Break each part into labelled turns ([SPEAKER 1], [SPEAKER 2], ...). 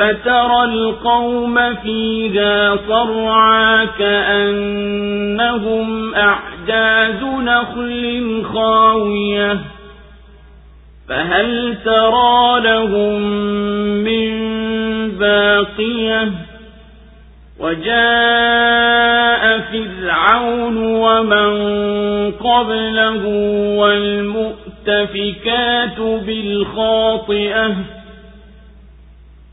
[SPEAKER 1] فترى القوم فيها صرعا كأنهم أعجاز نخل خاوية. فهل ترى لهم من باقية؟ وجاء فرعون ومن قبله والمؤتفكات بالخاطئة.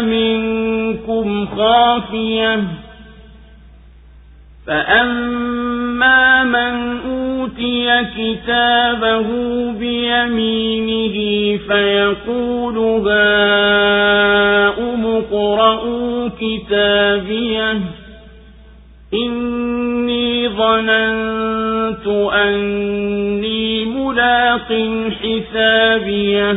[SPEAKER 1] منكم خافية فأما من أوتي كتابه بيمينه فيقول هاؤم اقرءوا كتابيه إني ظننت أني ملاق حسابيه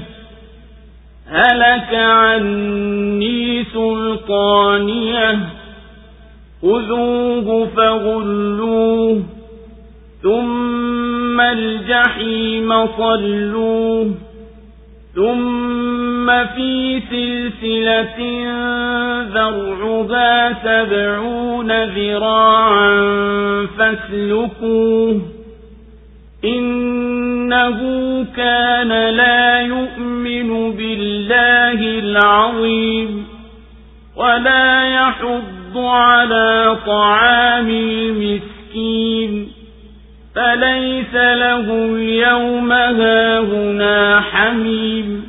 [SPEAKER 1] هلك عني سلطانية. خذوه فغلوه ثم الجحيم صلوه ثم في سلسلة ذرعها سبعون ذراعا فاسلكوه. إنه كان لا يؤمن بالله العظيم ولا يحض على طعام المسكين فليس له اليوم هاهنا حميم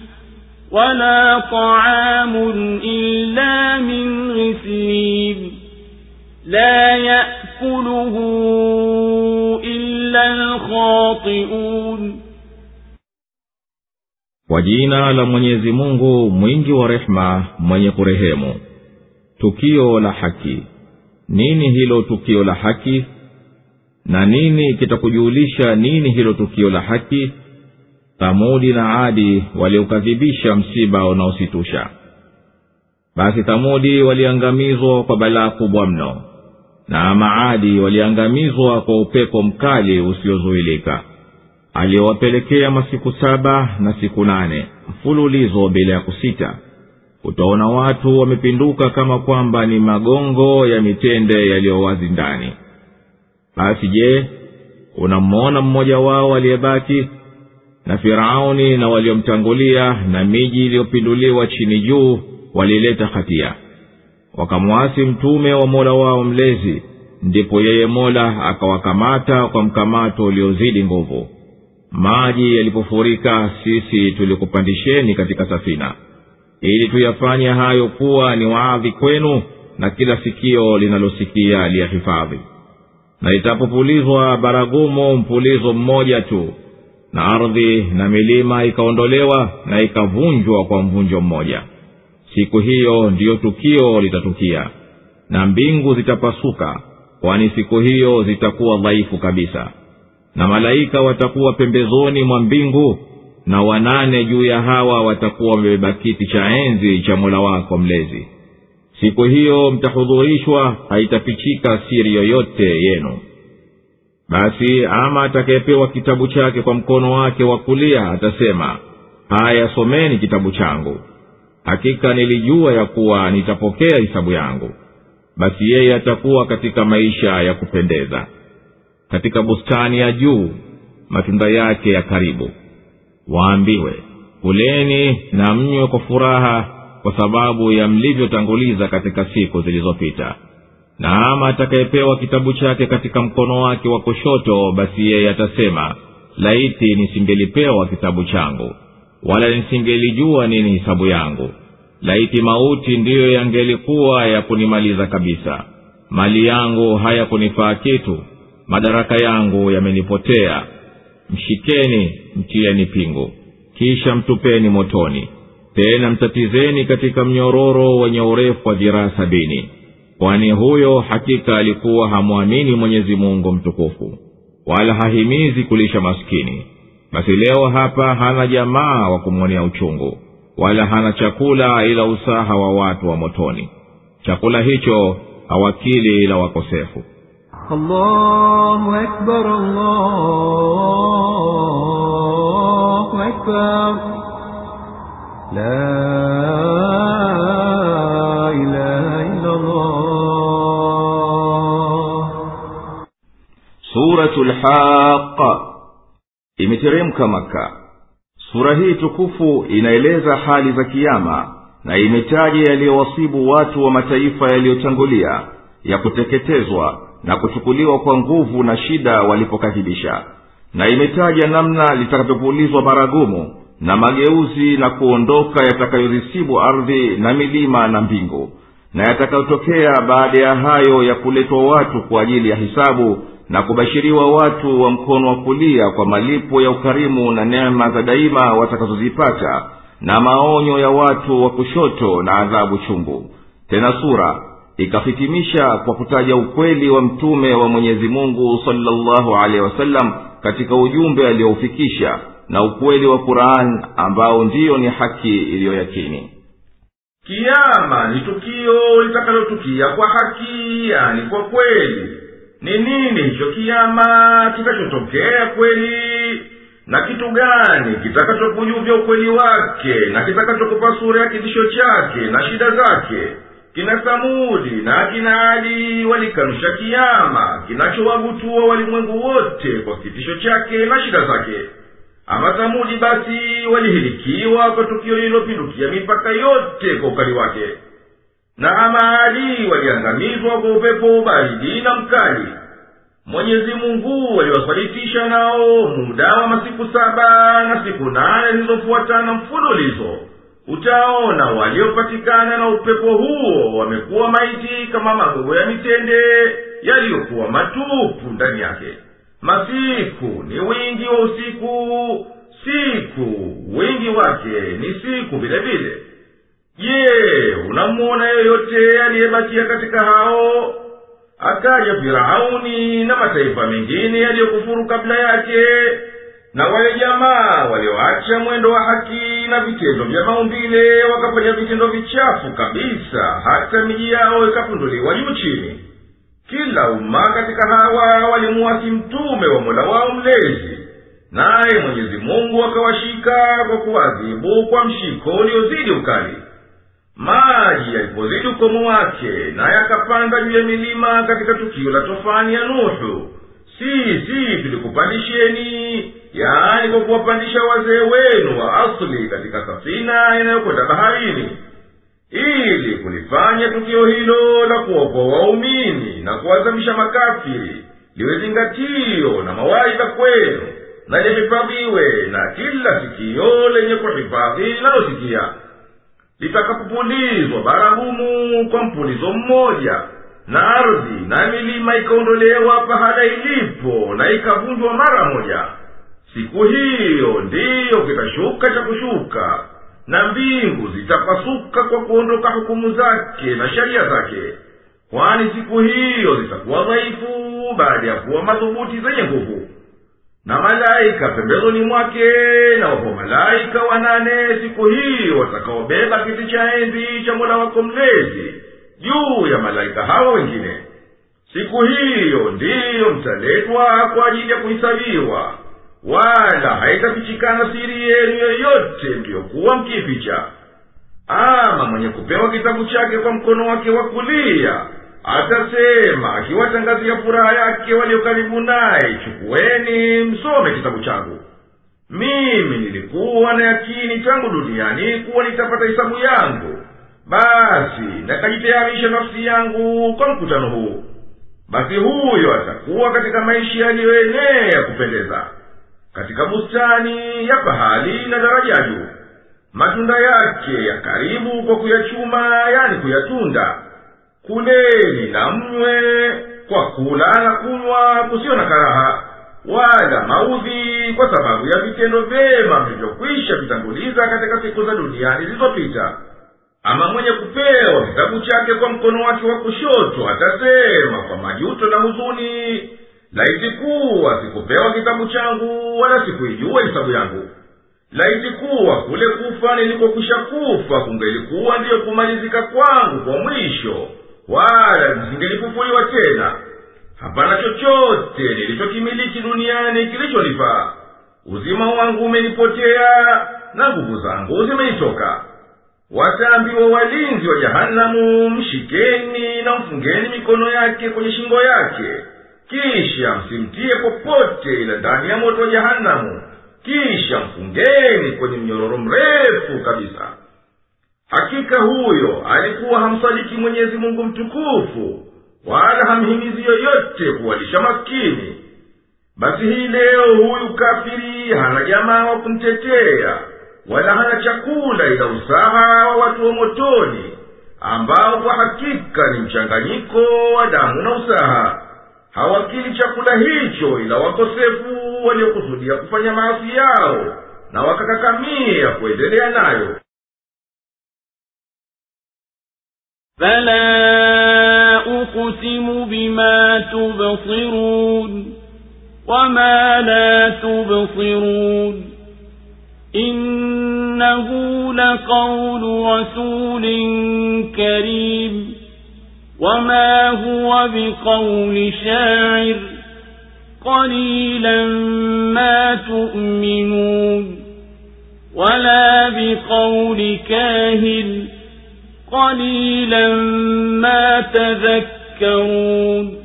[SPEAKER 1] ولا طعام إلا من غسلين لا يأكله إلا الخاطئون
[SPEAKER 2] kwa jina la mwenyezi mungu mwingi wa rehema mwenye kurehemu. Tukio la haki. Nini hilo tukio la haki? Na nini kitakujulisha nini hilo tukio la haki? Thamudi na adi waliokadhibisha msiba unaositusha. Basi thamudi waliangamizwa kwa balaa kubwa mno. Na maadi waliangamizwa kwa upepo mkali usiozuilika aliyowapelekea masiku saba na siku nane mfululizo bila ya kusita. Utaona watu wamepinduka kama kwamba ni magongo ya mitende yaliyowazi ndani. Basi je unamwona mmoja wao aliyebaki? Na firauni na waliomtangulia na miji iliyopinduliwa chini juu walileta hatia. Wakamwasi mtume wa mola wao mlezi ndipo yeye mola akawakamata kwa mkamato uliozidi nguvu maji yalipofurika sisi tulikupandisheni katika safina. Ili tuyafanye hayo kuwa ni waadhi kwenu na kila sikio linalosikia liyahifadhi. Na itapopulizwa baragumu mpulizo mmoja tu na ardhi na milima ikaondolewa na ikavunjwa kwa mvunjo mmoja. Siku hiyo ndiyo tukio litatukia na mbingu zitapasuka kwani siku hiyo zitakuwa dhaifu kabisa na malaika watakuwa pembezoni mwa mbingu na wanane juu ya hawa watakuwa wamebeba kiti cha enzi cha mola wako mlezi. Siku hiyo mtahudhurishwa haitafichika siri yoyote yenu. Basi ama atakayepewa kitabu chake kwa mkono wake wa kulia atasema haya someni kitabu changu. Hakika nilijua ya kuwa nitapokea hisabu yangu. Basi yeye atakuwa katika maisha ya kupendeza katika bustani ya juu matunda yake ya karibu. Waambiwe kuleni na mnywe kwa furaha kwa sababu ya mlivyotanguliza katika siku zilizopita. Na ama atakayepewa kitabu chake katika mkono wake wa kushoto basi yeye atasema laiti nisingelipewa kitabu changu wala nisingelijua nini hisabu yangu. Laiti mauti ndiyo yangelikuwa ya kunimaliza kabisa. Mali yangu hayakunifaa kitu madaraka yangu yamenipotea. Mshikeni mtieni pingu. Kisha mtupeni motoni. Tena mtatizeni katika mnyororo wenye urefu wa dhiraa sabini. Kwani huyo hakika alikuwa hamwamini mwenyezi mungu mtukufu wala hahimizi kulisha maskini. Basi leo hapa hana jamaa wa kumwonea uchungu wala hana chakula ila usaha wa watu wa motoni. Chakula hicho hawakili ila wakosefu
[SPEAKER 3] الله أكبر الله أكبر لا إله إلا الله
[SPEAKER 4] suratu lhaqa imeteremka maka sura hii tukufu inaeleza hali za kiama na imetaja yaliyowasibu watu wa mataifa yaliyotangulia ya kuteketezwa na kuchukuliwa kwa nguvu na shida walipokadhibisha. Na imetaja namna litakavyopulizwa baragumu na mageuzi na kuondoka yatakayozisibu ardhi na milima na mbingu. Na yatakayotokea baada ya hayo ya kuletwa watu kwa ajili ya hisabu na kubashiriwa watu wa mkono wa kulia kwa malipo ya ukarimu na neema za daima watakazozipata na maonyo ya watu wa kushoto na adhabu chungu. Tena sura ikahitimisha kwa kutaja ukweli wa mtume wa mwenyezi mungu salllahu alehi wasallam katika ujumbe aliyoufikisha na ukweli wa quran ambao ndiyo ni haki iliyoyakini
[SPEAKER 5] kiama ni tukio litakalotukia kwa haki yani kwa kweli. Ni nini hicho kiama kitachotokea kweli? Na kitu gani kitakachokujuvya ukweli wake? Na kitakachokupa sura ya kitisho chake na shida zake kina samudi na kina adi walikanusha kiama kinachowagutua walimwengu wote kwa kitisho chake na shida zake. Ama samudi basi walihilikiwa kwa tukio lililopindukia mipaka yote kwa ukali wake.
[SPEAKER 2] Na amaadi waliangamizwa kwa upepo baridi na mkali. Mwenyezi mungu waliwasalitisha nao muda wa masiku saba na siku nane zilizofuatana mfululizo utaona waliopatikana na upepo huo wamekuwa maiti kama magogo ya mitende yaliyokuwa matupu ndani yake. Masiku ni wingi wa usiku siku wingi wake ni siku vile vile. Je unamuona yeyote aliyebakia katika hao? Akaja firauni na mataifa mengine yaliyokufuru kabla yake na wale jamaa walioacha mwendo wa haki na vitendo vya maumbile wakafanya vitendo vichafu kabisa hata miji yao ikapunduliwa juu chini. Kila umma katika hawa walimuwasi mtume wa mola wao mlezi. Naye mwenyezi mungu akawashika kwa kuwadhibu kwa mshiko uliozidi ukali. Maji yalipozidi ukomo wake naye akapanda juu ya milima katika tukio la tofani ya nuhu. Sisi tulikupandisheni yaani kwa kuwapandisha wazee wenu wa asli katika safina inayokwenda baharini. Ili kulifanya tukio hilo la kuokoa waumini na kuwazamisha makafiri liwe zingatio na mawaidha kwenu na lihifadhiwe na kila sikio lenye kuhifadhi linalosikia. Litakapopulizwa baragumu kwa mpulizo mmoja na ardhi na milima ikaondolewa pahala ilipo na ikavunjwa mara moja siku hiyo ndiyo kitashuka cha kushuka na mbingu zitapasuka kwa kuondoka hukumu zake na sheria zake kwani siku hiyo zitakuwa dhaifu baada ya kuwa madhubuti zenye nguvu. Na malaika pembezoni mwake na wapo malaika wanane siku hiyo watakaobeba kiti cha enzi cha mola wako mlezi juu ya malaika hawa wengine. Siku hiyo ndiyo mtaletwa kwa ajili ya kuhisabiwa wala haitafichikana siri yenu yoyote mliyokuwa mkificha ama mwenye kupewa kitabu chake kwa mkono wake wa kulia atasema akiwatangazia furaha yake walio karibu naye chukueni msome kitabu changu. Mimi nilikuwa na yakini tangu duniani kuwa nitapata hisabu yangu. Basi nakajitayarisha nafsi yangu kwa mkutano huu. Basi huyo atakuwa katika maisha yaliyoenea ya kupendeza katika bustani ya pahali na daraja juu matunda yake ya karibu kwa kuyachuma yani kuyatunda. Kuleni na mnywe kwa kula na kunywa kusiyo na karaha wala maudhi kwa sababu ya vitendo vyema vilivyokwisha vitanguliza katika siku za duniani zilizopita. Ama mwenye kupewa kitabu chake kwa mkono wake wa kushoto atasema kwa majuto na huzuni laiti kuwa sikupewa kitabu changu wala sikuijua hisabu yangu. Laiti kuwa kule kufa nilikokwisha kufa kungelikuwa ndiyo kumalizika kwangu kwa mwisho wala nisingelifufuliwa tena. Hapana chochote nilichokimiliki duniani kilichonifaa uzima wangu umenipotea na nguvu zangu zimenitoka. Wataambiwa walinzi wa jahanamu mshikeni na mfungeni mikono yake kwenye shingo yake kisha msimtie popote ila ndani ya moto wa jahanamu. Kisha mfungeni kwenye mnyororo mrefu kabisa. Hakika huyo alikuwa hamsadiki mwenyezi mungu mtukufu wala hamhimizi yoyote kuwalisha maskini. Basi hii leo huyu kafiri hana jamaa wa kumtetea wala hana chakula ila usaha wa watu wa motoni ambao kwa hakika ni mchanganyiko wa damu na usaha hawakili chakula hicho ila wakosefu waliokusudia kufanya maasi yao na wakakakamia kuendelea nayo.
[SPEAKER 1] Fala uqsimu bima tubsirun wma la tubsirun. Innahu laqawlu rasulin karim. وما هو بقول شاعر قليلا ما تؤمنون ولا بقول كاهن قليلا ما تذكرون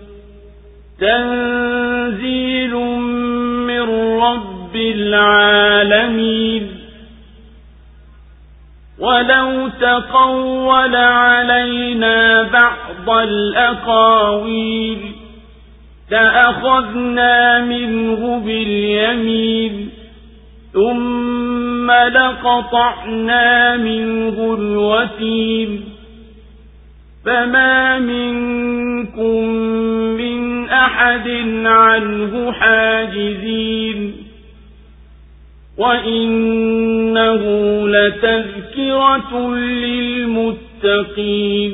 [SPEAKER 1] تنزيل من رب العالمين ولو تقول علينا بعض الأقاويل لأخذنا منه باليمين ثم لقطعنا منه الوتين فما منكم من أحد عنه حاجزين وإنه لتذكرة للمتقين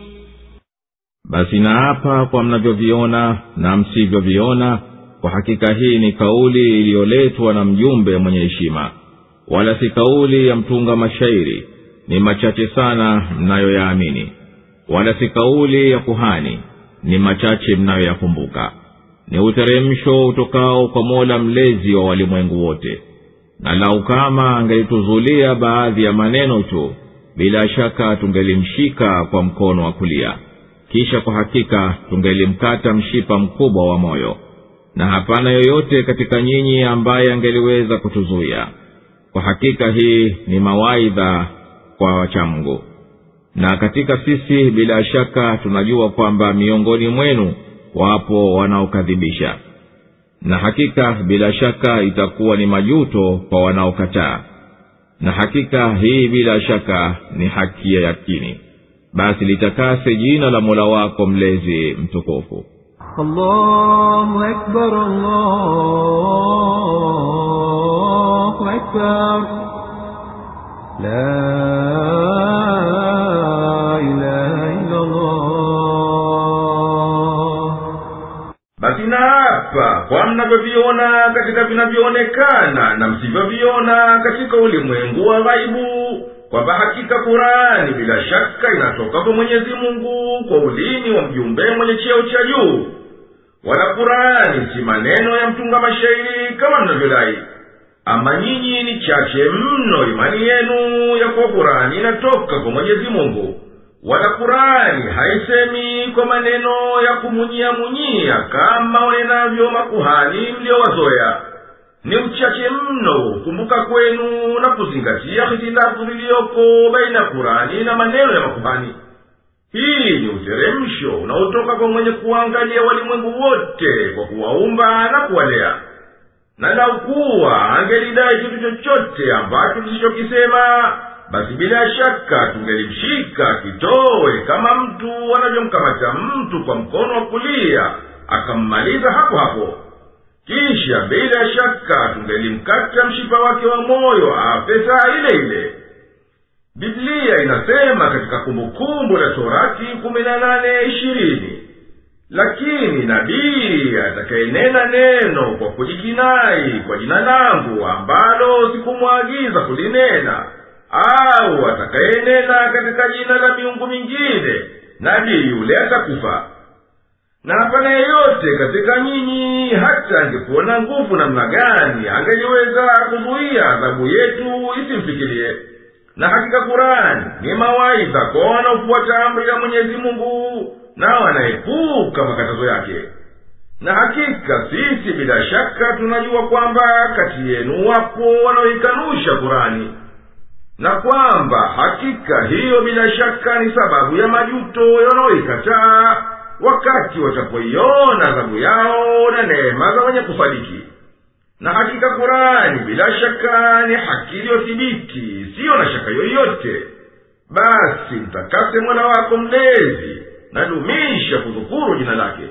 [SPEAKER 6] basi naapa kwa mnavyoviona na msivyoviona kwa hakika hii ni kauli iliyoletwa na mjumbe mwenye heshima. Wala si kauli ya mtunga mashairi ni machache sana mnayoyaamini. Wala si kauli ya kuhani ni machache mnayoyakumbuka. Ni uteremsho utokao kwa mola mlezi wa walimwengu wote. Na lau kama angelituzulia baadhi ya maneno tu bila shaka tungelimshika kwa mkono wa kulia kisha kwa hakika tungelimkata mshipa mkubwa wa moyo na hapana yoyote katika nyinyi ambaye angeliweza kutuzuia. Kwa hakika hii ni mawaidha kwa wachamgu. Na katika sisi bila shaka tunajua kwamba miongoni mwenu wapo wanaokadhibisha. Na hakika bila shaka itakuwa ni majuto kwa wanaokataa. Na hakika hii bila shaka ni haki ya yakini basi litakase jina la mola wako mlezi mtukufu
[SPEAKER 3] allahu akbar, allahu akbar. La.
[SPEAKER 2] Basi na hapa kwa mnavyoviona katika vinavyoonekana na msivyoviona katika ulimwengu wa ghaibu kwamba hakika kurani bila shaka inatoka kwa mwenyezi mungu kwa ulimi wa mjumbe mwenye cheo cha juu. Wala kurani si maneno ya mtunga mashairi kama mnavyodai. Ama nyinyi ni chache mno imani yenu ya kuwa kurani inatoka kwa mwenyezi mungu. Wala kurani haisemi kwa maneno ya kumunyiamunyia kama wanenavyo makuhani mliowazoya ni uchache mno kumbuka kwenu na kuzingatia hitilafu ziliyoko baina kurani na maneno ya makuhani hii ni uteremsho unaotoka kwa mwenye kuangalia walimwengu wote kwa kuwaumba na kuwalea. Na laukuwa angelidai kitu chochote ambacho tusichokisema basi bila shaka tungelimshika kitowe kama mtu anavyomkamata mtu kwa mkono wa kulia akammaliza hapo hapo kisha bila shaka tungelimkata mshipa wake wa moyo afe saa ile ile. Biblia inasema katika kumbukumbu la torati kumi na nane ishirini lakini nabii atakayenena neno kwa kujikinai kwa jina langu ambalo sikumwagiza kulinena au atakayenena katika jina la miungu mingine nabii yule atakufa na hapana yeyote katika nyinyi hata angekuwa na nguvu namna gani angeliweza kuzuia adhabu yetu isimfikirie. Na hakika kurani ni mawaidha kwa wanaofuata amri ya mwenyezi mungu na wanaepuka makatazo yake. Na hakika sisi bila shaka tunajua kwamba kati yenu wapo wanaoikanusha kurani na kwamba hakika hiyo bila shaka ni sababu ya majuto wanaoikataa wakati watapoiona adhabu yao na neema za wenye kusadiki na hakika kurani bila shaka ni haki iliyothibiti siyo na shaka yoyote. Basi mtakase mwana wako mlezi nadumisha kudhukuru jina lake